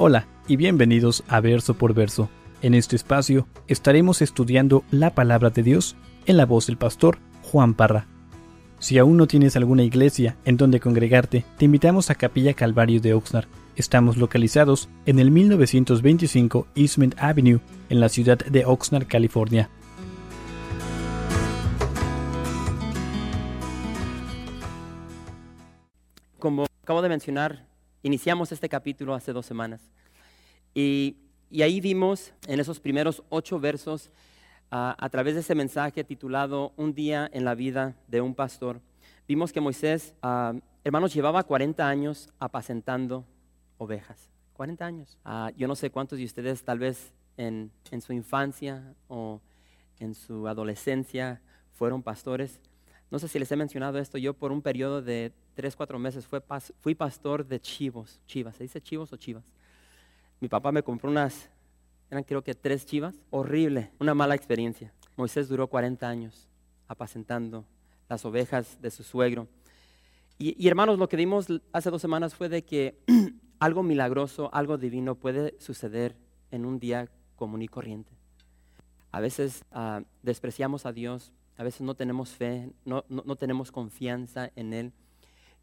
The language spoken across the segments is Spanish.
Hola y bienvenidos a Verso por Verso. En este espacio estaremos estudiando la palabra de Dios en la voz del pastor Juan Parra. Si aún no tienes alguna iglesia en donde congregarte, te invitamos a Capilla Calvario de Oxnard. Estamos localizados en el 1925 Eastman Avenue, en la ciudad de Oxnard, California. Como acabo de mencionar, iniciamos este capítulo hace dos semanas. Y, ahí vimos en esos primeros ocho versos, ah, a través de ese mensaje titulado Un día en la vida de un pastor, vimos que Moisés, ah, hermanos, llevaba 40 años apacentando ovejas. 40 años. Ah, yo no sé cuántos de ustedes tal vez en, en su infancia o en su adolescencia fueron pastores. No sé si les he mencionado esto, yo por un periodo de tres, cuatro meses fui pastor de chivos, chivas, ¿se dice chivos o chivas? Mi papá me compró unas, eran creo que tres chivas, horrible, una mala experiencia. Moisés duró 40 años apacentando las ovejas de su suegro. Y, y hermanos, lo que vimos hace dos semanas fue de que algo milagroso, algo divino puede suceder en un día común y corriente. A veces ah, despreciamos a Dios, a veces no tenemos fe, no, no tenemos confianza en Él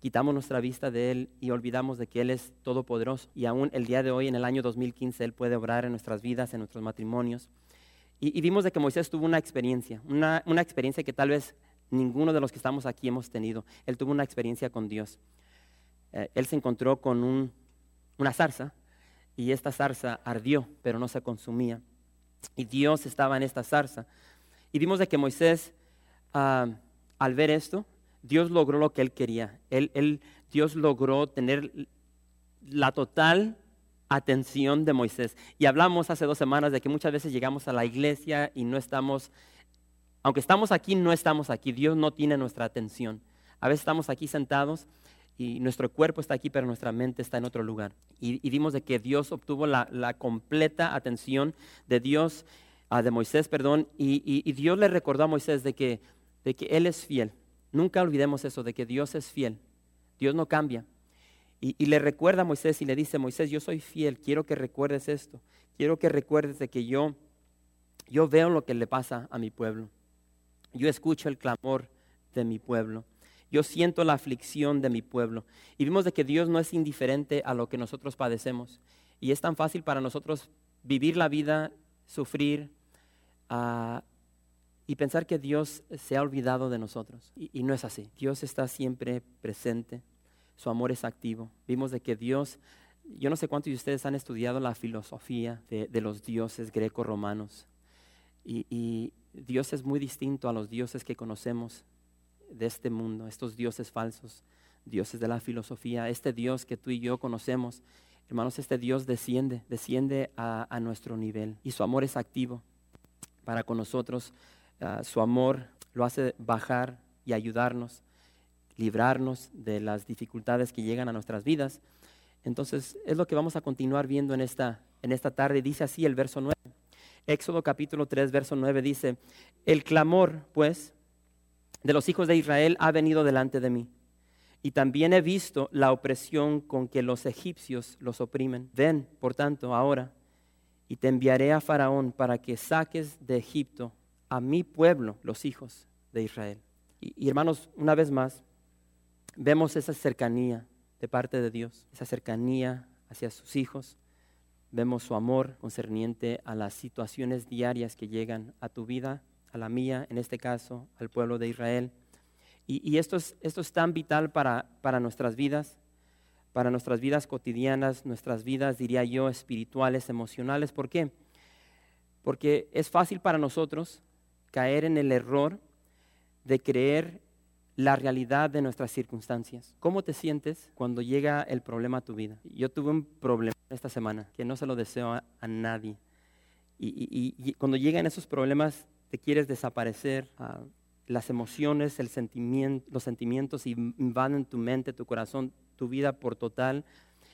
quitamos nuestra vista de Él y olvidamos de que Él es todopoderoso. Y aún el día de hoy, en el año 2015, Él puede obrar en nuestras vidas, en nuestros matrimonios. Y, vimos de que Moisés tuvo una experiencia, una, experiencia que tal vez ninguno de los que estamos aquí hemos tenido. Él tuvo una experiencia con Dios. Eh, él se encontró con una zarza y esta zarza ardió, pero no se consumía. Y Dios estaba en esta zarza. Y vimos de que Moisés, al ver esto, Dios logró lo que él quería. Él, Dios logró tener la total atención de Moisés. Y hablamos hace dos semanas de que muchas veces llegamos a la iglesia y no estamos, aunque estamos aquí, no estamos aquí. Dios no tiene nuestra atención. A veces estamos aquí sentados y nuestro cuerpo está aquí, pero nuestra mente está en otro lugar. Y, y vimos de que Dios obtuvo la, completa atención de Dios, ah, de Moisés, perdón, y, Dios le recordó a Moisés de que, de que Él es fiel Nunca olvidemos eso de que Dios es fiel. Dios no cambia. Y, le recuerda a Moisés y le dice, Moisés, yo soy fiel, quiero que recuerdes esto. Quiero que recuerdes de que yo, yo veo lo que le pasa a mi pueblo. Yo escucho el clamor de mi pueblo. Yo siento la aflicción de mi pueblo. Y vimos de que Dios no es indiferente a lo que nosotros padecemos. Y es tan fácil para nosotros vivir la vida, sufrir, uh, y pensar que Dios se ha olvidado de nosotros. Y, no es así. Dios está siempre presente. Su amor es activo. Vimos de que Dios, yo no sé cuántos de ustedes han estudiado la filosofía de, los dioses greco-romanos. Y, Dios es muy distinto a los dioses que conocemos de este mundo, estos dioses falsos, dioses de la filosofía. Este Dios que tú y yo conocemos, hermanos, este Dios desciende, desciende a nuestro nivel. Y su amor es activo para con nosotros Ah, su amor lo hace bajar y ayudarnos, librarnos de las dificultades que llegan a nuestras vidas. Entonces, es lo que vamos a continuar viendo en esta, en esta tarde. Dice así el verso 9. Éxodo capítulo 3, verso 9 dice, el clamor, pues, de los hijos de Israel ha venido delante de mí. Y también he visto la opresión con que los egipcios los oprimen. Ven, por tanto, ahora, y te enviaré a Faraón para que saques de Egipto a mi pueblo, los hijos de Israel. Y, hermanos, una vez más, vemos esa cercanía de parte de Dios, esa cercanía hacia sus hijos. Vemos su amor concerniente a las situaciones diarias que llegan a tu vida, a la mía, en este caso, al pueblo de Israel. Y, esto, es, esto es tan vital para, para nuestras vidas, para nuestras vidas cotidianas, nuestras vidas, diría yo, espirituales, emocionales. ¿Por qué? Porque es fácil para nosotros caer en el error de creer la realidad de nuestras circunstancias. ¿Cómo te sientes cuando llega el problema a tu vida? Yo tuve un problema esta semana que no se lo deseo a, nadie. Y, cuando llegan esos problemas, te quieres desaparecer. Ah, las emociones, los sentimientos invaden tu mente, tu corazón, tu vida por total.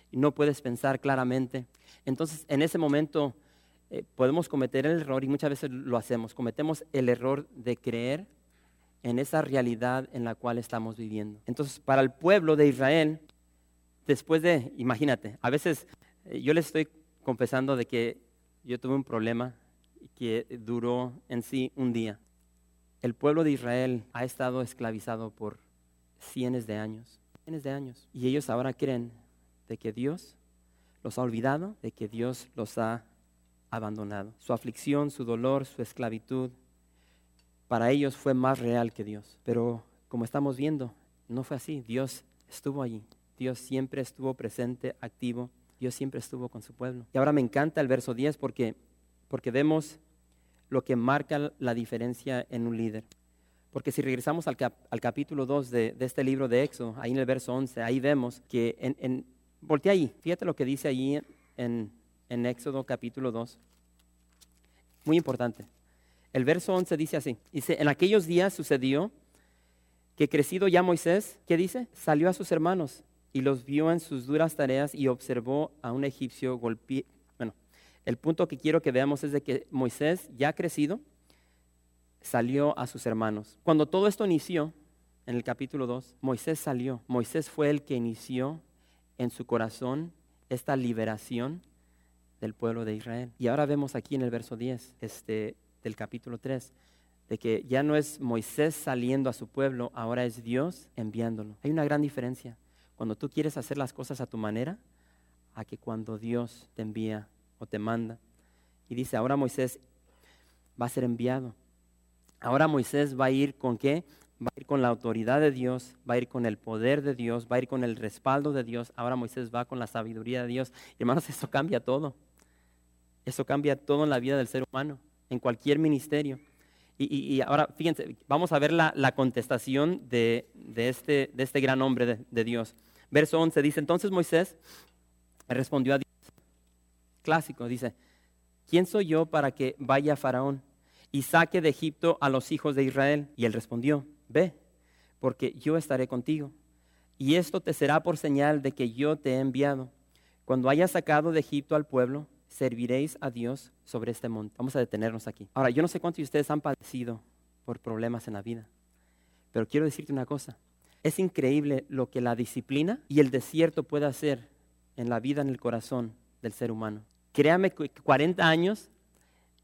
Y no puedes pensar claramente. Entonces, en ese momento eh, podemos cometer el error, y muchas veces lo hacemos, cometemos el error de creer en esa realidad en la cual estamos viviendo. Entonces, para el pueblo de Israel, después de, imagínate, a veces Eh, Yo les estoy confesando de que yo tuve un problema que duró en sí un día. El pueblo de Israel ha estado esclavizado por cientos de años, cientos de años. Y ellos ahora creen de que Dios los ha olvidado, de que Dios los ha abandonado. Su aflicción, su dolor, su esclavitud, para ellos fue más real que Dios. Pero como estamos viendo, no fue así. Dios estuvo allí. Dios siempre estuvo presente, activo. Dios siempre estuvo con su pueblo. Y ahora me encanta el verso 10 porque, porque vemos lo que marca la diferencia en un líder. Porque si regresamos al, cap- al capítulo 2 de, de este libro de Éxodo, ahí en el verso 11, ahí vemos que en, en voltea ahí, fíjate lo que dice allí en, en Éxodo capítulo 2. Muy importante. El verso 11 dice así, dice, en aquellos días sucedió que crecido ya Moisés, ¿qué dice? Salió a sus hermanos y los vio en sus duras tareas y observó a un egipcio golpear. Bueno, el punto que quiero que veamos es de que Moisés, ya crecido, salió a sus hermanos. Cuando todo esto inició, en el capítulo 2, Moisés salió. Moisés fue el que inició en su corazón esta liberación del pueblo de Israel. Y ahora vemos aquí en el verso 10 este, del capítulo 3, de que ya no es Moisés saliendo a su pueblo, ahora es Dios enviándolo. Hay una gran diferencia. Cuando tú quieres hacer las cosas a tu manera, a que cuando Dios te envía o te manda. Y dice, ahora Moisés va a ser enviado. Ahora Moisés va a ir con qué? Va a ir con la autoridad de Dios, va a ir con el poder de Dios, va a ir con el respaldo de Dios. Ahora Moisés va con la sabiduría de Dios. Hermanos, eso cambia todo. Eso cambia todo en la vida del ser humano, en cualquier ministerio. Y, y- ahora, fíjense, vamos a ver la, la contestación de, de este, de este gran hombre de, de Dios. Verso 11 dice, entonces Moisés respondió a Dios, clásico, dice, ¿quién soy yo para que vaya a Faraón y saque de Egipto a los hijos de Israel? Y él respondió, ve, porque yo estaré contigo. Y esto te será por señal de que yo te he enviado. Cuando hayas sacado de Egipto al pueblo, serviréis a Dios sobre este monte. Vamos a detenernos aquí. Ahora, yo no sé cuántos de ustedes han padecido por problemas en la vida, pero quiero decirte una cosa. Es increíble lo que la disciplina y el desierto puede hacer en la vida, en el corazón del ser humano. Créame que 40 años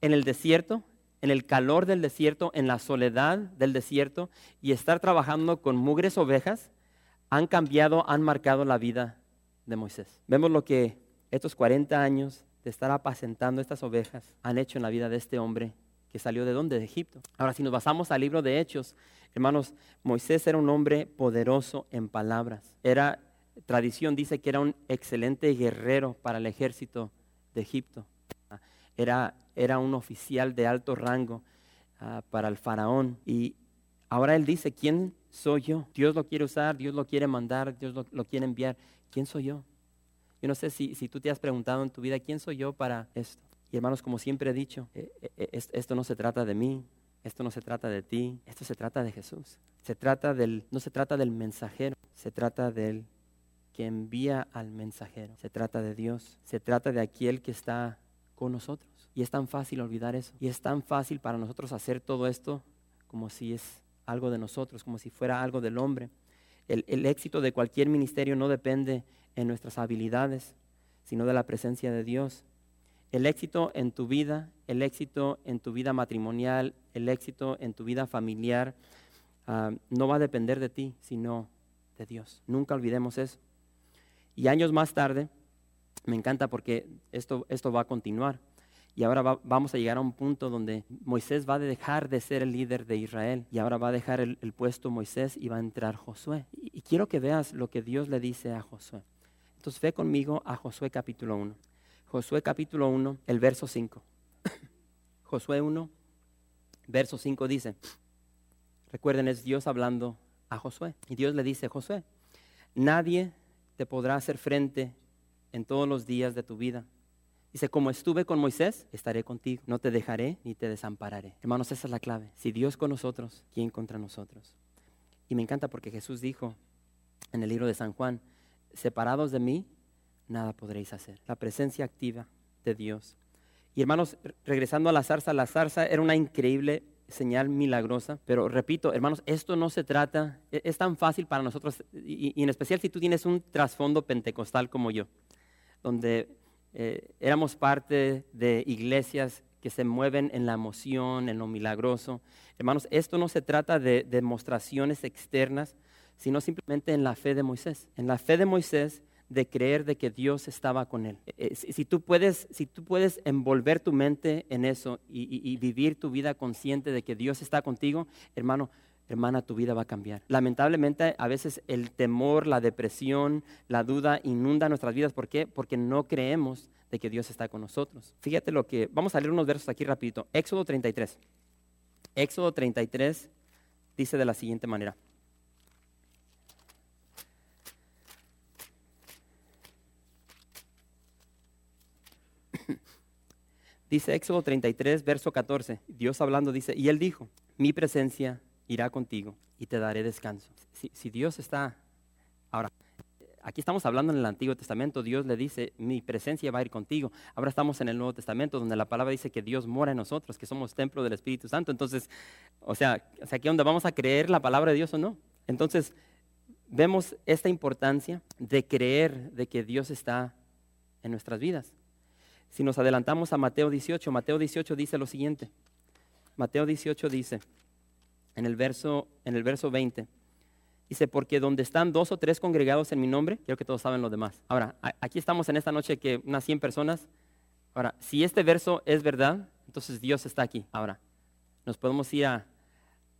en el desierto, en el calor del desierto, en la soledad del desierto y estar trabajando con mugres ovejas, han cambiado, han marcado la vida de Moisés. Vemos lo que estos 40 años estar apacentando estas ovejas han hecho en la vida de este hombre que salió de dónde? De Egipto. Ahora, si nos basamos al libro de Hechos, hermanos, Moisés era un hombre poderoso en palabras. Era, tradición dice que era un excelente guerrero para el ejército de Egipto. Era, era un oficial de alto rango ah, para el faraón. Y ahora él dice, ¿quién soy yo? Dios lo quiere usar, Dios lo quiere mandar, Dios lo, lo quiere enviar. ¿Quién soy yo? Yo no sé si, si tú te has preguntado en tu vida, ¿quién soy yo para esto? Y hermanos, como siempre he dicho, eh, eh, es- esto no se trata de mí, esto no se trata de ti, esto se trata de Jesús. Se trata del, no se trata del mensajero, se trata del que envía al mensajero. Se trata de Dios, se trata de aquel que está con nosotros. Y es tan fácil olvidar eso. Y es tan fácil para nosotros hacer todo esto como si es algo de nosotros, como si fuera algo del hombre. El, el éxito de cualquier ministerio no depende en nuestras habilidades, sino de la presencia de Dios. El éxito en tu vida, el éxito en tu vida matrimonial, el éxito en tu vida familiar, ah, no va a depender de ti, sino de Dios. Nunca olvidemos eso. Y años más tarde, me encanta porque esto, esto va a continuar. Y ahora va- vamos a llegar a un punto donde Moisés va a dejar de ser el líder de Israel y ahora va a dejar el, el puesto Moisés y va a entrar Josué. Y, y quiero que veas lo que Dios le dice a Josué. Entonces ve conmigo a Josué capítulo 1. Josué capítulo 1, el verso 5. Josué 1, verso 5 dice, recuerden, es Dios hablando a Josué. Y Dios le dice, Josué, nadie te podrá hacer frente en todos los días de tu vida. Dice, como estuve con Moisés, estaré contigo. No te dejaré ni te desampararé. Hermanos, esa es la clave. Si Dios con nosotros, ¿quién contra nosotros? Y me encanta porque Jesús dijo en el libro de San Juan, separados de mí, nada podréis hacer. La presencia activa de Dios. Y hermanos, re- regresando a la zarza, la zarza era una increíble señal milagrosa, pero repito, hermanos, esto no se trata, e- es tan fácil para nosotros, y, y en especial si tú tienes un trasfondo pentecostal como yo, donde eh, éramos parte de iglesias que se mueven en la emoción, en lo milagroso. Hermanos, esto no se trata de demostraciones externas, sino simplemente en la fe de Moisés. En la fe de Moisés de creer de que Dios estaba con él. Eh, si, tú, puedes, si tú puedes envolver tu mente en eso y, vivir tu vida consciente de que Dios está contigo, hermano, hermana, tu vida va a cambiar. Lamentablemente, a veces el temor, la depresión, la duda inunda nuestras vidas. ¿Por qué? Porque no creemos de que Dios está con nosotros. Fíjate lo que, vamos a leer unos versos aquí rapidito. Éxodo 33. Éxodo 33 dice de la siguiente manera. Dice Éxodo 33, verso 14, Dios hablando dice, y él dijo, mi presencia irá contigo y te daré descanso. Si, Dios está, ahora, aquí estamos hablando en el Antiguo Testamento, Dios le dice, mi presencia va a ir contigo. Ahora estamos en el Nuevo Testamento, donde la palabra dice que Dios mora en nosotros, que somos templo del Espíritu Santo. Entonces, o sea, o sea donde vamos a creer la palabra de Dios o no. Entonces, vemos esta importancia de creer de que Dios está en nuestras vidas. Si nos adelantamos a Mateo 18, Mateo 18 dice lo siguiente. Mateo 18 dice, en el verso, en el verso 20, dice, porque donde están dos o tres congregados en mi nombre, quiero que todos saben lo demás. Ahora, aquí estamos en esta noche que unas 100 personas. Ahora, si este verso es verdad, entonces Dios está aquí. Ahora, nos podemos ir a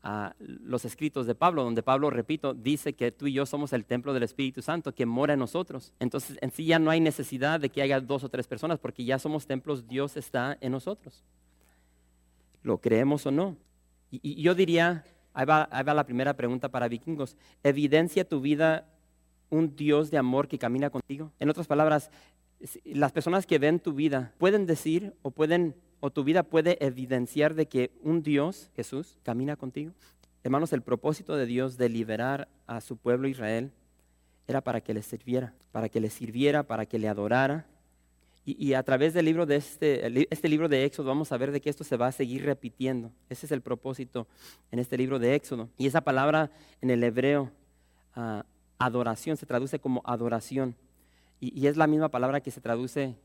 a los escritos de Pablo, donde Pablo, repito, dice que tú y yo somos el templo del Espíritu Santo que mora en nosotros. Entonces, en sí ya no hay necesidad de que haya dos o tres personas, porque ya somos templos, Dios está en nosotros. ¿Lo creemos o no? Y, yo diría, ahí va, ahí va la primera pregunta para vikingos, ¿evidencia tu vida un Dios de amor que camina contigo? En otras palabras, las personas que ven tu vida pueden decir o pueden o tu vida puede evidenciar de que un Dios, Jesús, camina contigo. Hermanos, el propósito de Dios de liberar a su pueblo Israel era para que le sirviera, para que le sirviera, para que le adorara. Y, a través del libro de este, este libro de Éxodo vamos a ver de que esto se va a seguir repitiendo. Ese es el propósito en este libro de Éxodo. Y esa palabra en el hebreo, ah, adoración, se traduce como adoración. Y, y es la misma palabra que se traduce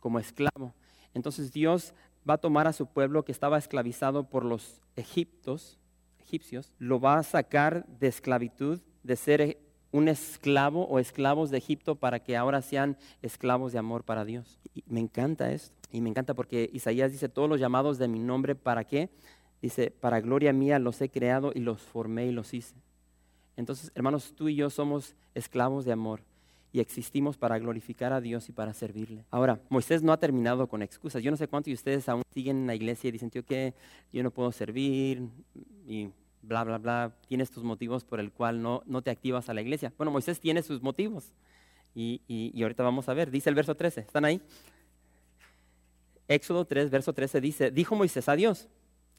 como esclavo. Entonces Dios va a tomar a su pueblo que estaba esclavizado por los egiptos, egipcios, lo va a sacar de esclavitud, de ser un esclavo o esclavos de Egipto para que ahora sean esclavos de amor para Dios. Y me encanta esto. Y me encanta porque Isaías dice, todos los llamados de mi nombre, ¿para qué? Dice, para gloria mía los he creado y los formé y los hice. Entonces, hermanos, tú y yo somos esclavos de amor y existimos para glorificar a Dios y para servirle. Ahora, Moisés no ha terminado con excusas. Yo no sé cuántos de ustedes aún siguen en la iglesia y dicen, tío, que yo no puedo servir y bla, bla, bla. Tienes tus motivos por el cual no, no te activas a la iglesia. Bueno, Moisés tiene sus motivos y, y, ahorita vamos a ver. Dice el verso 13, ¿están ahí? Éxodo 3, verso 13 dice, dijo Moisés a Dios.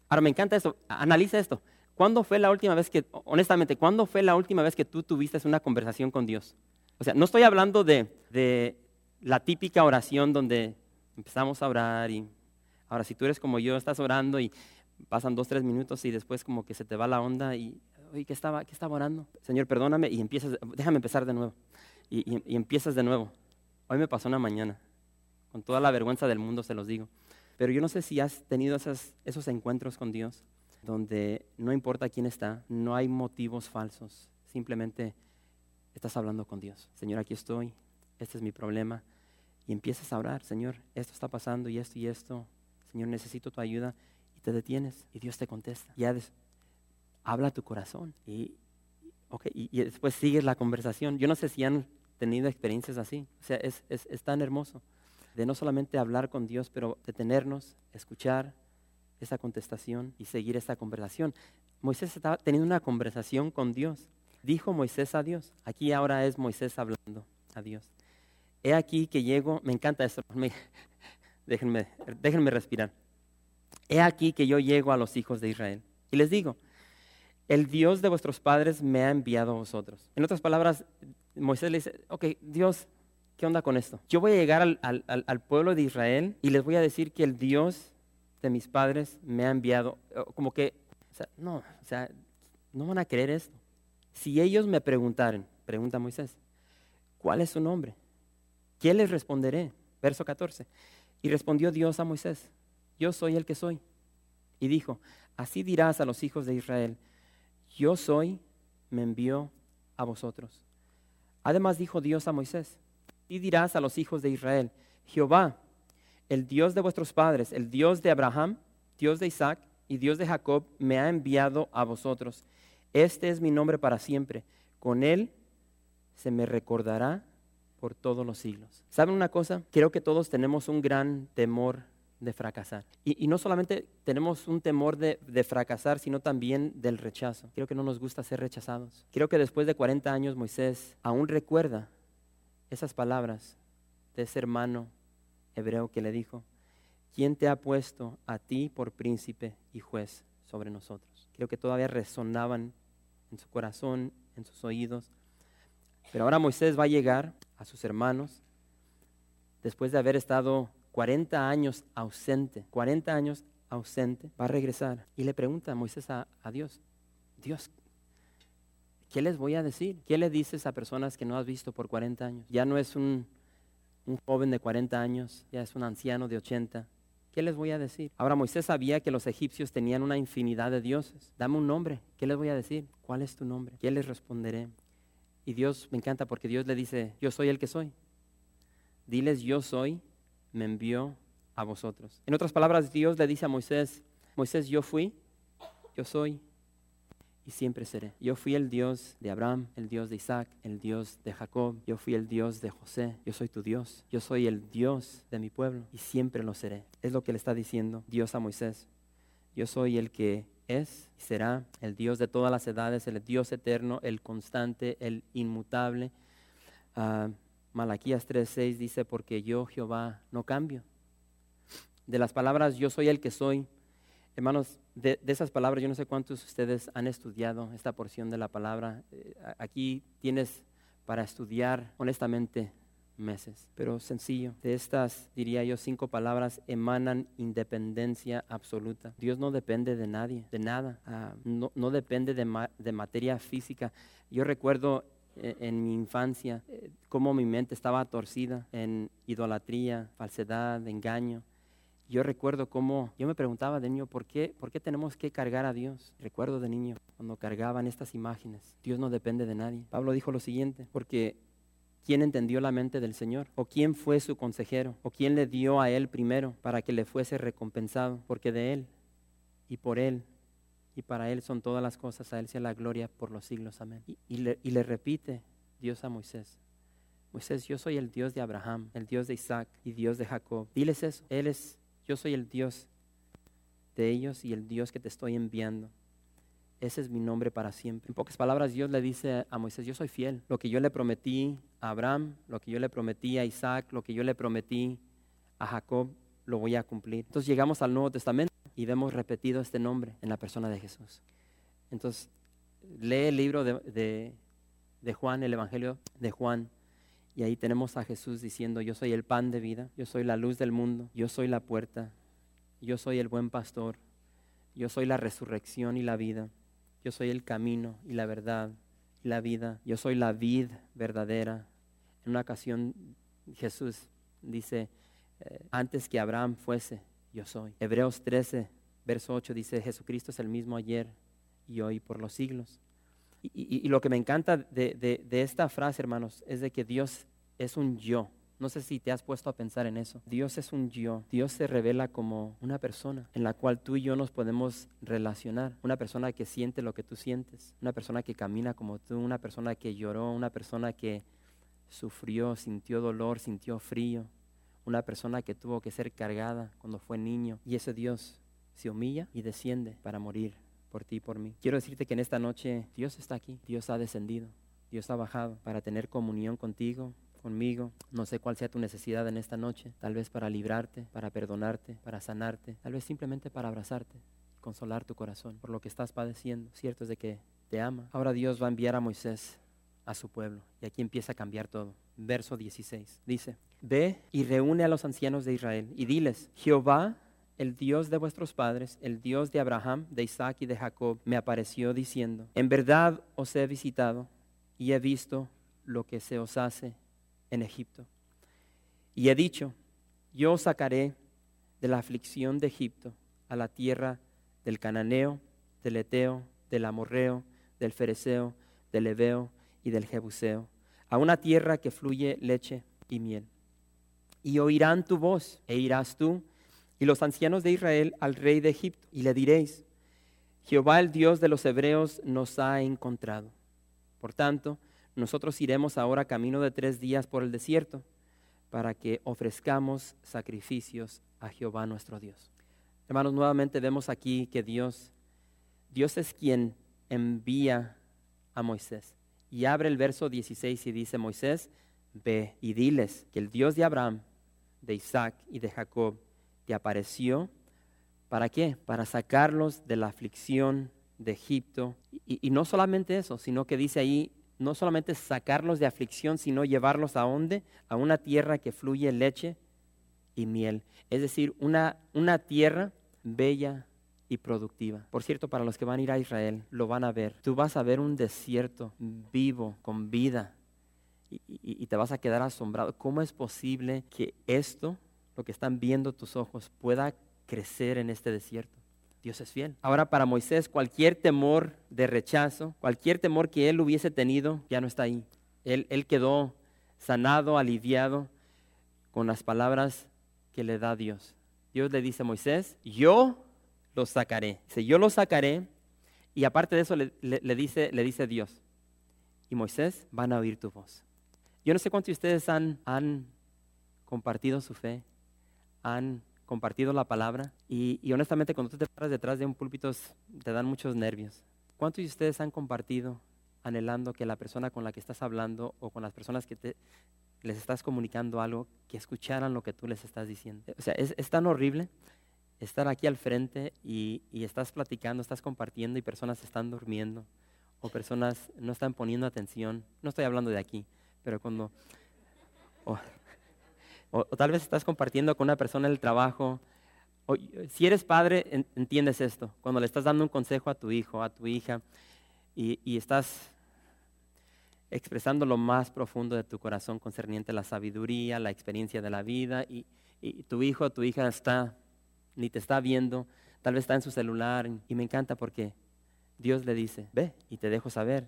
Ahora me encanta esto, analiza esto. ¿Cuándo fue la última vez que, honestamente, cuándo fue la última vez que tú tuviste una conversación con Dios? O sea, no estoy hablando de, la típica oración donde empezamos a orar y ahora si tú eres como yo, estás orando y pasan dos, tres minutos y después como que se te va la onda y, oye, ¿qué estaba, qué estaba orando? Señor, perdóname y empiezas, déjame empezar de nuevo. Y, empiezas de nuevo. Hoy me pasó una mañana, con toda la vergüenza del mundo se los digo. Pero yo no sé si has tenido esos encuentros con Dios, donde no importa quién está, no hay motivos falsos, simplemente estás hablando con Dios. Señor, aquí estoy, este es mi problema. Y empiezas a orar, Señor, esto está pasando y esto y esto. Señor, necesito tu ayuda. Y te detienes y Dios te contesta. Ya habla tu corazón. Y, y, después sigues la conversación. Yo no sé si han tenido experiencias así. O sea, es, es, es tan hermoso de no solamente hablar con Dios, pero detenernos, escuchar esa contestación y seguir esa conversación. Moisés estaba teniendo una conversación con Dios dijo Moisés a Dios. Aquí ahora es Moisés hablando a Dios. He aquí que llego, me encanta esto, déjenme, déjenme respirar. He aquí que yo llego a los hijos de Israel y les digo, el Dios de vuestros padres me ha enviado a vosotros. En otras palabras, Moisés le dice, ok, Dios, ¿qué onda con esto? Yo voy a llegar al, al pueblo de Israel y les voy a decir que el Dios de mis padres me ha enviado. Como que, no, o sea, no van a creer esto. Si ellos me preguntaran, pregunta Moisés, ¿cuál es su nombre? ¿Qué les responderé? Verso 14. Y respondió Dios a Moisés, yo soy el que soy. Y dijo, así dirás a los hijos de Israel, yo soy, me envió a vosotros. Además dijo Dios a Moisés, y dirás a los hijos de Israel, Jehová, el Dios de vuestros padres, el Dios de Abraham, Dios de Isaac y Dios de Jacob, me ha enviado a vosotros. Este es mi nombre para siempre. Con él se me recordará por todos los siglos. ¿Saben una cosa? Creo que todos tenemos un gran temor de fracasar. Y, no solamente tenemos un temor de, de, fracasar, sino también del rechazo. Creo que no nos gusta ser rechazados. Creo que después de 40 años Moisés aún recuerda esas palabras de ese hermano hebreo que le dijo, ¿quién te ha puesto a ti por príncipe y juez sobre nosotros? Creo que todavía resonaban en su corazón, en sus oídos. Pero ahora Moisés va a llegar a sus hermanos después de haber estado 40 años ausente, 40 años ausente, va a regresar y le pregunta a Moisés a, Dios, Dios, ¿qué les voy a decir? ¿Qué le dices a personas que no has visto por 40 años? Ya no es un, un joven de 40 años, ya es un anciano de 80. ¿Qué les voy a decir? Ahora Moisés sabía que los egipcios tenían una infinidad de dioses. Dame un nombre. ¿Qué les voy a decir? ¿Cuál es tu nombre? ¿Qué les responderé? Y Dios me encanta porque Dios le dice, yo soy el que soy. Diles, yo soy, me envió a vosotros. En otras palabras, Dios le dice a Moisés, Moisés, yo fui, yo soy y siempre seré. Yo fui el Dios de Abraham, el Dios de Isaac, el Dios de Jacob, yo fui el Dios de José, yo soy tu Dios, yo soy el Dios de mi pueblo y siempre lo seré. Es lo que le está diciendo Dios a Moisés. Yo soy el que es y será el Dios de todas las edades, el Dios eterno, el constante, el inmutable. Uh, Malaquías 3:6 dice, porque yo Jehová no cambio. De las palabras yo soy el que soy, hermanos, de, esas palabras yo no sé cuántos de ustedes han estudiado esta porción de la palabra. Eh, aquí tienes para estudiar honestamente meses. Pero sencillo, de estas, diría yo, cinco palabras emanan independencia absoluta. Dios no depende de nadie, de nada. Ah, no, no, depende de, de, materia física. Yo recuerdo eh, en mi infancia eh, cómo mi mente estaba torcida en idolatría, falsedad, engaño. Yo recuerdo cómo, yo me preguntaba de niño, ¿por qué, ¿por qué tenemos que cargar a Dios? Recuerdo de niño, cuando cargaban estas imágenes. Dios no depende de nadie. Pablo dijo lo siguiente, porque ¿Quién entendió la mente del Señor? ¿O quién fue su consejero? ¿O quién le dio a él primero para que le fuese recompensado? Porque de él y por él y para él son todas las cosas, a él sea la gloria por los siglos. Amén. Y, le, y le repite Dios a Moisés. Moisés, yo soy el Dios de Abraham, el Dios de Isaac y Dios de Jacob. Diles eso. Él es, yo soy el Dios de ellos y el Dios que te estoy enviando ese es mi nombre para siempre. En pocas palabras, Dios le dice a Moisés, yo soy fiel. Lo que yo le prometí a Abraham, lo que yo le prometí a Isaac, lo que yo le prometí a Jacob, lo voy a cumplir. Entonces llegamos al Nuevo Testamento y vemos repetido este nombre en la persona de Jesús. Entonces, lee el libro de, de Juan, el Evangelio de Juan, y ahí tenemos a Jesús diciendo, yo soy el pan de vida, yo soy la luz del mundo, yo soy la puerta, yo soy el buen pastor, yo soy la resurrección y la vida. Yo soy el camino y la verdad y la vida. Yo soy la vid verdadera. En una ocasión Jesús dice, eh, antes que Abraham fuese, yo soy. Hebreos 13, verso 8 dice, Jesucristo es el mismo ayer y hoy por los siglos. Y, lo que me encanta de, de esta frase, hermanos, es de que Dios es un yo. No sé si te has puesto a pensar en eso. Dios es un yo. Dios se revela como una persona en la cual tú y yo nos podemos relacionar. Una persona que siente lo que tú sientes. Una persona que camina como tú. Una persona que lloró. Una persona que sufrió, sintió dolor, sintió frío. Una persona que tuvo que ser cargada cuando fue niño. Y ese Dios se humilla y desciende para morir por ti por mí. Quiero decirte que en esta noche Dios está aquí. Dios ha descendido. Dios ha bajado para tener comunión contigo, conmigo. No sé cuál sea tu necesidad en esta noche, tal vez para librarte, para perdonarte, para sanarte, tal vez simplemente para abrazarte, consolar tu corazón por lo que estás padeciendo. Cierto es de que te ama. Ahora Dios va a enviar a Moisés a su pueblo y aquí empieza a cambiar todo. Verso 16 dice, ve y reúne a los ancianos de Israel y diles, Jehová el Dios de vuestros padres, el Dios de Abraham, de Isaac y de Jacob, me apareció diciendo, en verdad os he visitado y he visto lo que se os hace en Egipto. Y he dicho, yo sacaré de la aflicción de Egipto a la tierra del cananeo, del eteo, del amorreo, del fereceo, del ebeo y del jebuseo, a una tierra que fluye leche y miel. Y oirán tu voz, e irás tú y los ancianos de Israel al rey de Egipto, y le diréis, Jehová el Dios de los hebreos nos ha encontrado. Por tanto, nosotros iremos ahora camino de tres días por el desierto para que ofrezcamos sacrificios a Jehová nuestro Dios. Hermanos, nuevamente vemos aquí que Dios, Dios es quien envía a Moisés. Y abre el verso 16 y dice, Moisés, ve y diles que el Dios de Abraham, de Isaac y de Jacob te apareció. ¿Para qué? Para sacarlos de la aflicción de Egipto. Y, no solamente eso, sino que dice ahí, no solamente sacarlos de aflicción, sino llevarlos a dónde? A una tierra que fluye leche y miel. Es decir, una, una tierra bella y productiva. Por cierto, para los que van a ir a Israel, lo van a ver. Tú vas a ver un desierto vivo, con vida, y, y te vas a quedar asombrado. ¿Cómo es posible que esto, lo que están viendo tus ojos, pueda crecer en este desierto? Dios es fiel. Ahora para Moisés cualquier temor de rechazo, cualquier temor que él hubiese tenido, ya no está ahí. Él, él quedó sanado, aliviado con las palabras que le da Dios. Dios le dice a Moisés, yo los sacaré. Dice, yo los sacaré. Y aparte de eso le, le, le, dice, le dice Dios, y Moisés van a oír tu voz. Yo no sé cuántos de ustedes han, han compartido su fe, han compartido la palabra y, y, honestamente cuando tú te paras detrás de un púlpito te dan muchos nervios. ¿Cuántos de ustedes han compartido anhelando que la persona con la que estás hablando o con las personas que te, les estás comunicando algo, que escucharan lo que tú les estás diciendo? O sea, es, es tan horrible estar aquí al frente y, y, estás platicando, estás compartiendo y personas están durmiendo o personas no están poniendo atención. No estoy hablando de aquí, pero cuando... Oh, o, tal vez estás compartiendo con una persona el trabajo. O, si eres padre, en, entiendes esto. Cuando le estás dando un consejo a tu hijo, a tu hija, y, estás expresando lo más profundo de tu corazón concerniente a la sabiduría, la experiencia de la vida, y, y tu hijo o tu hija está, ni te está viendo, tal vez está en su celular, y me encanta porque Dios le dice, ve y te dejo saber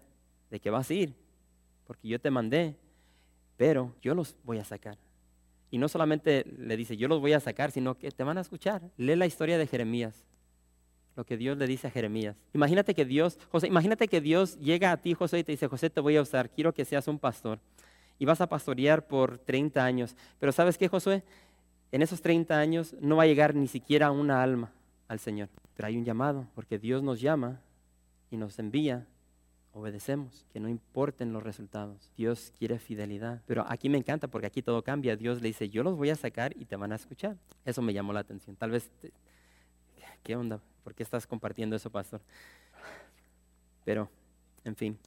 de que vas a ir, porque yo te mandé, pero yo los voy a sacar. Y no solamente le dice, yo los voy a sacar, sino que te van a escuchar. Lee la historia de Jeremías, lo que Dios le dice a Jeremías. Imagínate que Dios, José, imagínate que Dios llega a ti, José, y te dice, José, te voy a usar, quiero que seas un pastor. Y vas a pastorear por 30 años. Pero ¿sabes qué, Josué? En esos 30 años no va a llegar ni siquiera una alma al Señor. Pero hay un llamado, porque Dios nos llama y nos envía obedecemos, que no importen los resultados. Dios quiere fidelidad. Pero aquí me encanta porque aquí todo cambia. Dios le dice, yo los voy a sacar y te van a escuchar. Eso me llamó la atención. Tal vez, ¿qué onda? ¿Por qué estás compartiendo eso, pastor? Pero, en fin,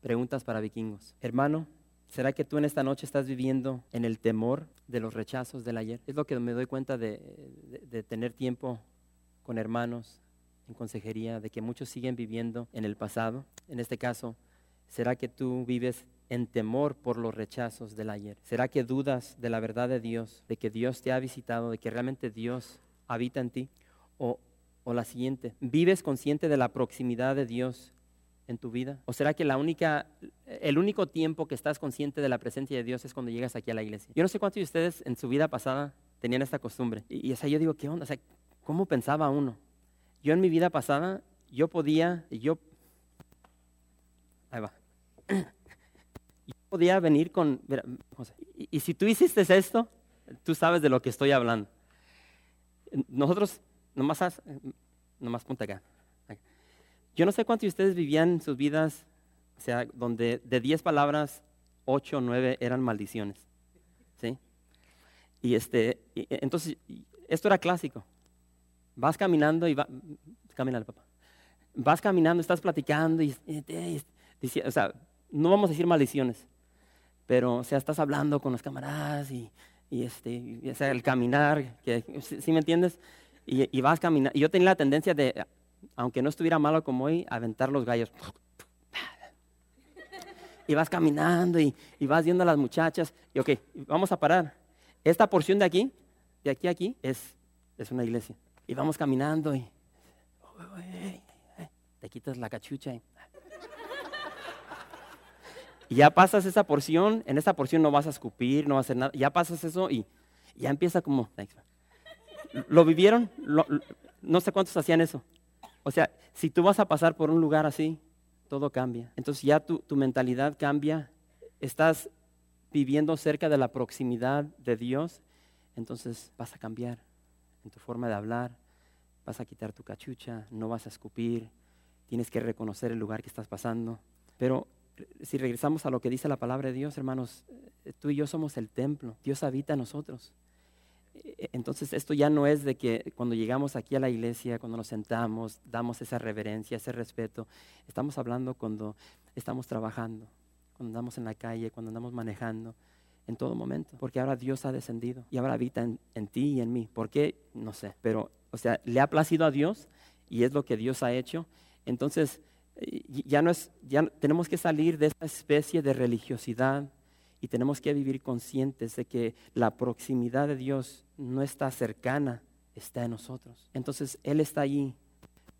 preguntas para vikingos. Hermano, ¿será que tú en esta noche estás viviendo en el temor de los rechazos del ayer? Es lo que me doy cuenta de, de tener tiempo con hermanos, en consejería de que muchos siguen viviendo en el pasado. En este caso, ¿será que tú vives en temor por los rechazos del ayer? ¿Será que dudas de la verdad de Dios, de que Dios te ha visitado, de que realmente Dios habita en ti? O, o la siguiente, ¿vives consciente de la proximidad de Dios en tu vida? ¿O será que la única, el único tiempo que estás consciente de la presencia de Dios es cuando llegas aquí a la iglesia? Yo no sé cuántos de ustedes en su vida pasada tenían esta costumbre. Y, y yo digo, ¿qué onda? O sea, ¿cómo pensaba uno? Yo en mi vida pasada, yo podía, yo, ahí va, yo podía venir con, y, si tú hiciste esto, tú sabes de lo que estoy hablando. Nosotros, nomás, haz, nomás ponte acá. Yo no sé cuántos de ustedes vivían sus vidas, o sea, donde de 10 palabras, 8 o 9 eran maldiciones. ¿Sí? Y este, entonces, esto era clásico. Vas caminando y va, camina el papá. Vas caminando, estás platicando y, o sea, no vamos a decir maldiciones, pero o sea, estás hablando con los camaradas y, y este, o sea, el caminar, ¿sí, me entiendes? Y, vas caminando. Y yo tenía la tendencia de, aunque no estuviera malo como hoy, aventar los gallos. Y vas caminando y, vas viendo a las muchachas. Y ok, vamos a parar. Esta porción de aquí de aquí a aquí es una iglesia. Y vamos caminando y te quitas la cachucha y, ya pasas esa porción, en esa porción no vas a escupir, no vas a hacer nada, ya pasas eso y ya empieza como, ¿lo vivieron? no sé cuántos hacían eso. O sea, si tú vas a pasar por un lugar así, todo cambia. Entonces ya tu, tu mentalidad cambia, estás viviendo cerca de la proximidad de Dios, entonces vas a cambiar en tu forma de hablar, vas a quitar tu cachucha, no vas a escupir, tienes que reconocer el lugar que estás pasando. Pero si regresamos a lo que dice la palabra de Dios, hermanos, eh, tú y yo somos el templo, Dios habita en nosotros. E, entonces esto ya no es de que cuando llegamos aquí a la iglesia, cuando nos sentamos, damos esa reverencia, ese respeto. Estamos hablando cuando estamos trabajando, cuando andamos en la calle, cuando andamos manejando, en todo momento. Porque ahora Dios ha descendido y ahora habita en, en ti y en mí. ¿Por qué? No sé. Pero, o sea, le ha placido a Dios y es lo que Dios ha hecho. Entonces, ya no es, ya tenemos que salir de esta especie de religiosidad y tenemos que vivir conscientes de que la proximidad de Dios no está cercana, está en nosotros. Entonces Él está allí.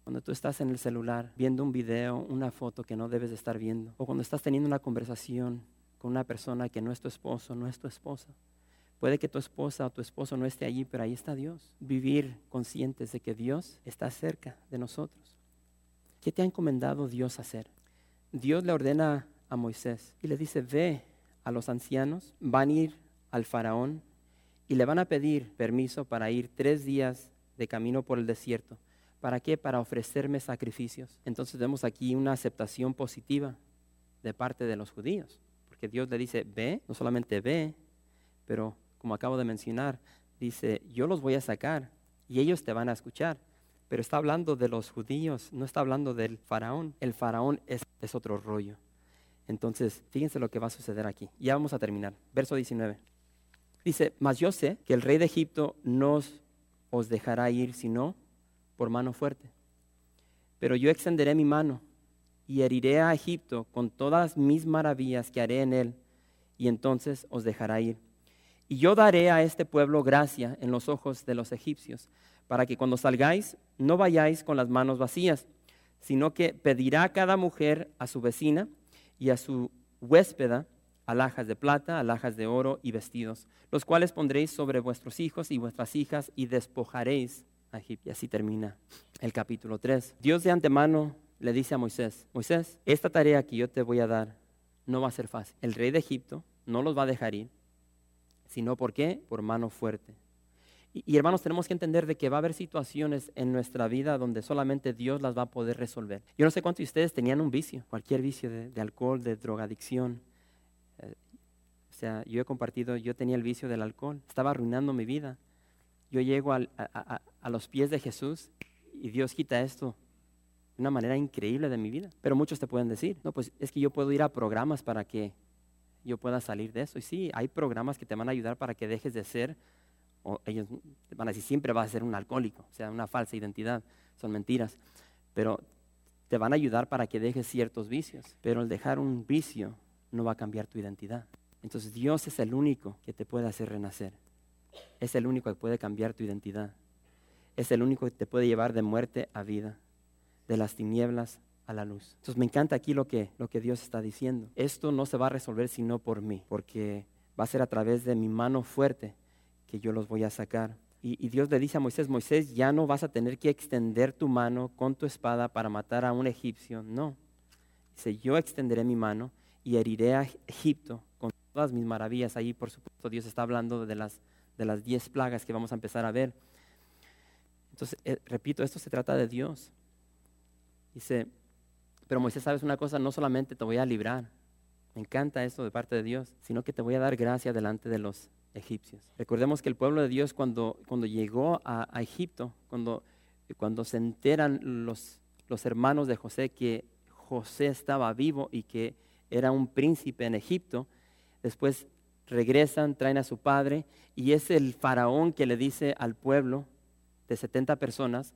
Cuando tú estás en el celular viendo un video, una foto que no debes de estar viendo, o cuando estás teniendo una conversación una persona que no es tu esposo, no es tu esposa. Puede que tu esposa o tu esposo no esté allí, pero ahí está Dios. Vivir conscientes de que Dios está cerca de nosotros. ¿Qué te ha encomendado Dios hacer? Dios le ordena a Moisés y le dice, ve a los ancianos, van a ir al faraón y le van a pedir permiso para ir tres días de camino por el desierto. ¿Para qué? Para ofrecerme sacrificios. Entonces vemos aquí una aceptación positiva de parte de los judíos, Dios le dice, ve, no solamente ve, pero como acabo de mencionar, dice, yo los voy a sacar y ellos te van a escuchar pero está hablando de los judíos, no está hablando del faraón. El faraón es, otro rollo. Entonces, fíjense lo que va a suceder aquí. Ya vamos a terminar. Verso 19. Dice, mas yo sé que el rey de Egipto no os dejará ir sino por mano fuerte. Pero yo extenderé mi mano y heriré a Egipto con todas mis maravillas que haré en él, y entonces os dejará ir. Y yo daré a este pueblo gracia en los ojos de los egipcios, para que cuando salgáis no vayáis con las manos vacías, sino que pedirá cada mujer a su vecina y a su huéspeda alhajas de plata, alhajas de oro y vestidos, los cuales pondréis sobre vuestros hijos y vuestras hijas y despojaréis a Egipto. Y así termina el capítulo 3. Dios de antemano le dice a Moisés, Moisés, esta tarea que yo te voy a dar no va a ser fácil. El rey de Egipto no los va a dejar ir, sino por qué? Por mano fuerte. Y, hermanos, tenemos que entender de que va a haber situaciones en nuestra vida donde solamente Dios las va a poder resolver. Yo no sé cuántos de ustedes tenían un vicio, cualquier vicio de, alcohol, de drogadicción. Eh, o sea, yo he compartido, yo tenía el vicio del alcohol, estaba arruinando mi vida. Yo llego a, a los pies de Jesús y Dios quita esto de una manera increíble de mi vida. Pero muchos te pueden decir, no, pues es que yo puedo ir a programas para que yo pueda salir de eso. Y sí, hay programas que te van a ayudar para que dejes de ser o ellos van a decir siempre vas a ser un alcohólico, o sea, una falsa identidad, son mentiras, pero te van a ayudar para que dejes ciertos vicios, pero el dejar un vicio no va a cambiar tu identidad. Entonces Dios es el único que te puede hacer renacer, es el único que puede cambiar tu identidad, es el único que te puede llevar de muerte a vida, de las tinieblas a la luz. Entonces me encanta aquí lo que, lo que Dios está diciendo. Esto no se va a resolver sino por mí, porque va a ser a través de mi mano fuerte que yo los voy a sacar. Y, Dios le dice a Moisés, Moisés, ya no vas a tener que extender tu mano con tu espada para matar a un egipcio. No. Dice, yo extenderé mi mano y heriré a Egipto con todas mis maravillas. Ahí, por supuesto, Dios está hablando de las, de las diez plagas que vamos a empezar a ver. Entonces, eh, repito, esto se trata de Dios. Dice, pero Moisés, sabes una cosa, no solamente te voy a librar, me encanta esto de parte de Dios, sino que te voy a dar gracia delante de los egipcios. Recordemos que el pueblo de Dios cuando, cuando llegó a, Egipto, cuando, cuando se enteran los, los hermanos de José que José estaba vivo y que era un príncipe en Egipto, después regresan, traen a su padre y es el faraón que le dice al pueblo de 70 personas,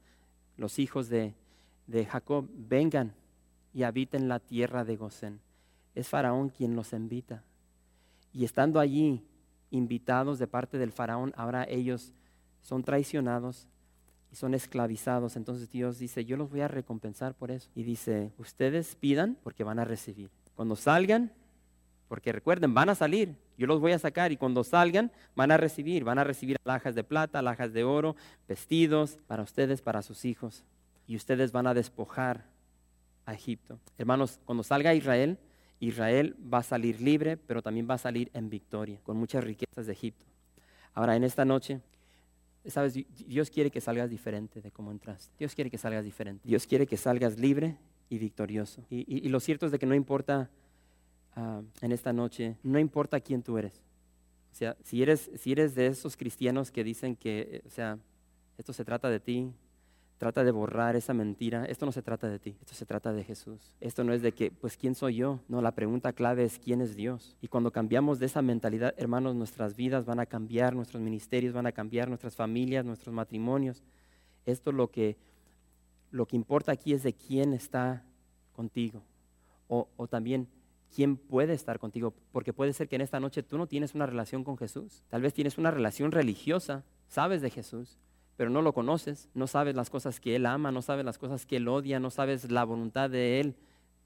los hijos de, de Jacob, vengan y habiten la tierra de Gosén. Es faraón quien los invita. Y estando allí invitados de parte del faraón, ahora ellos son traicionados y son esclavizados. Entonces Dios dice, yo los voy a recompensar por eso. Y dice, ustedes pidan porque van a recibir. Cuando salgan, porque recuerden, van a salir, yo los voy a sacar y cuando salgan van a recibir, van a recibir alhajas de plata, alhajas de oro, vestidos para ustedes, para sus hijos. Y ustedes van a despojar a Egipto. Hermanos, cuando salga Israel, Israel va a salir libre, pero también va a salir en victoria, con muchas riquezas de Egipto. Ahora, en esta noche, sabes, Dios quiere que salgas diferente de cómo entraste. Dios quiere que salgas diferente. Dios quiere que salgas libre y victorioso. Y, lo cierto es de que no importa ah, en esta noche, no importa quién tú eres. O sea, si eres, si eres de esos cristianos que dicen que, o sea, esto se trata de ti, trata de borrar esa mentira. Esto no se trata de ti, esto se trata de Jesús. Esto no es de que, pues, ¿quién soy yo? No, la pregunta clave es, ¿quién es Dios? Y cuando cambiamos de esa mentalidad, hermanos, nuestras vidas van a cambiar, nuestros ministerios van a cambiar, nuestras familias, nuestros matrimonios. Esto lo que, lo que importa aquí es de quién está contigo. O, o también, quién puede estar contigo, porque puede ser que en esta noche tú no tienes una relación con Jesús. Tal vez tienes una relación religiosa, sabes de Jesús, pero no lo conoces, no sabes las cosas que Él ama, no sabes las cosas que Él odia, no sabes la voluntad de Él,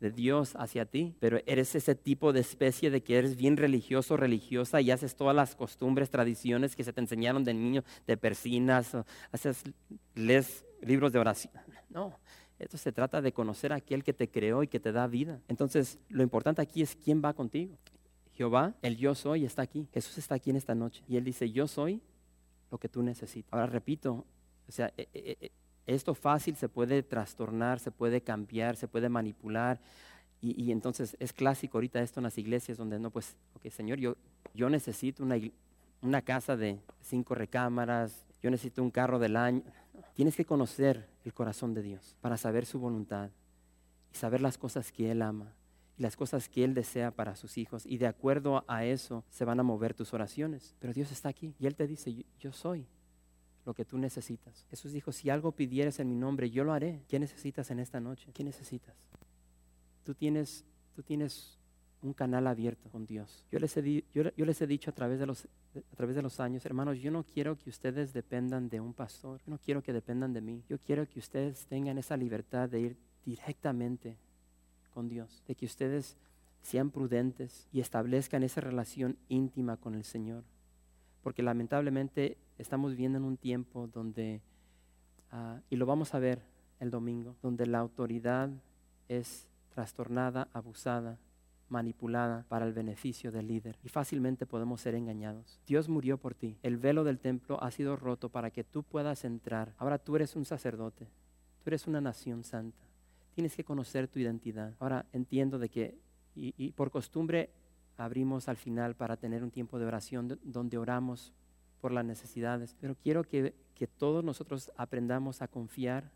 de Dios hacia ti, pero eres ese tipo de especie de que eres bien religioso, religiosa y haces todas las costumbres, tradiciones que se te enseñaron de niño, de persinas, haces, lees libros de oración. No, esto se trata de conocer a aquel que te creó y que te da vida. Entonces, lo importante aquí es quién va contigo. Jehová, el yo soy, está aquí. Jesús está aquí en esta noche. Y Él dice, yo soy lo que tú necesitas. Ahora repito, o sea, e, e, e, esto fácil se puede trastornar, se puede cambiar, se puede manipular. Y, entonces es clásico ahorita esto en las iglesias donde no, pues, ok, Señor, yo, yo necesito una, una casa de cinco recámaras, yo necesito un carro del año. Tienes que conocer el corazón de Dios para saber su voluntad y saber las cosas que Él ama y las cosas que Él desea para sus hijos. Y de acuerdo a eso se van a mover tus oraciones. Pero Dios está aquí y Él te dice, yo soy lo que tú necesitas. Jesús dijo, si algo pidieres en mi nombre, yo lo haré. ¿Qué necesitas en esta noche? ¿Qué necesitas? Tú tienes, tú tienes un canal abierto con Dios. Yo les he, yo, les he dicho a través, de los, a través de los años, hermanos, yo no quiero que ustedes dependan de un pastor. Yo no quiero que dependan de mí. Yo quiero que ustedes tengan esa libertad de ir directamente con Dios, de que ustedes sean prudentes y establezcan esa relación íntima con el Señor. Porque lamentablemente estamos viviendo en un tiempo donde, ah, y lo vamos a ver el domingo, donde la autoridad es trastornada, abusada, manipulada para el beneficio del líder y fácilmente podemos ser engañados. Dios murió por ti. El velo del templo ha sido roto para que tú puedas entrar. Ahora tú eres un sacerdote. Tú eres una nación santa. Tienes que conocer tu identidad. Ahora entiendo de que, y, por costumbre, abrimos al final para tener un tiempo de oración donde oramos por las necesidades, pero quiero que, que todos nosotros aprendamos a confiar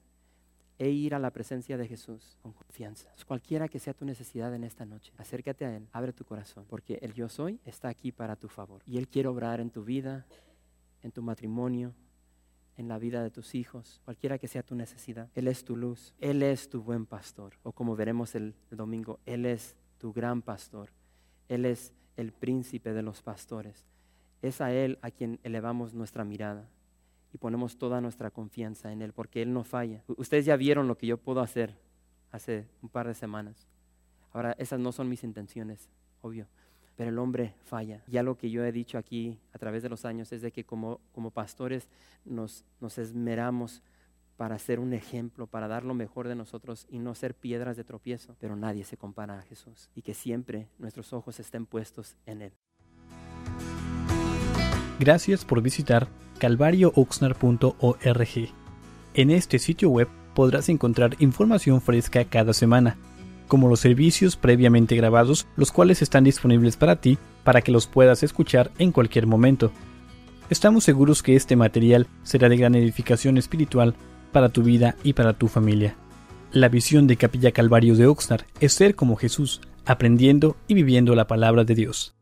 e ir a la presencia de Jesús con confianza. Cualquiera que sea tu necesidad en esta noche, acércate a Él, abre tu corazón, porque el yo soy está aquí para tu favor. Y Él quiere obrar en tu vida, en tu matrimonio, en la vida de tus hijos, cualquiera que sea tu necesidad. Él es tu luz, Él es tu buen pastor. O como veremos el, domingo, Él es tu gran pastor. Él es el príncipe de los pastores. Es a Él a quien elevamos nuestra mirada y ponemos toda nuestra confianza en Él, porque Él no falla. Ustedes ya vieron lo que yo puedo hacer hace un par de semanas. Ahora, esas no son mis intenciones, obvio pero el hombre falla. Ya lo que yo he dicho aquí a través de los años es de que como, como pastores nos, nos esmeramos para ser un ejemplo, para dar lo mejor de nosotros y no ser piedras de tropiezo, pero nadie se compara a Jesús y que siempre nuestros ojos estén puestos en Él. Gracias por visitar calvariooxnar.org. En este sitio web podrás encontrar información fresca cada semana como los servicios previamente grabados, los cuales están disponibles para ti para que los puedas escuchar en cualquier momento. Estamos seguros que este material será de gran edificación espiritual para tu vida y para tu familia. La visión de Capilla Calvario de Oxnard es ser como Jesús, aprendiendo y viviendo la palabra de Dios.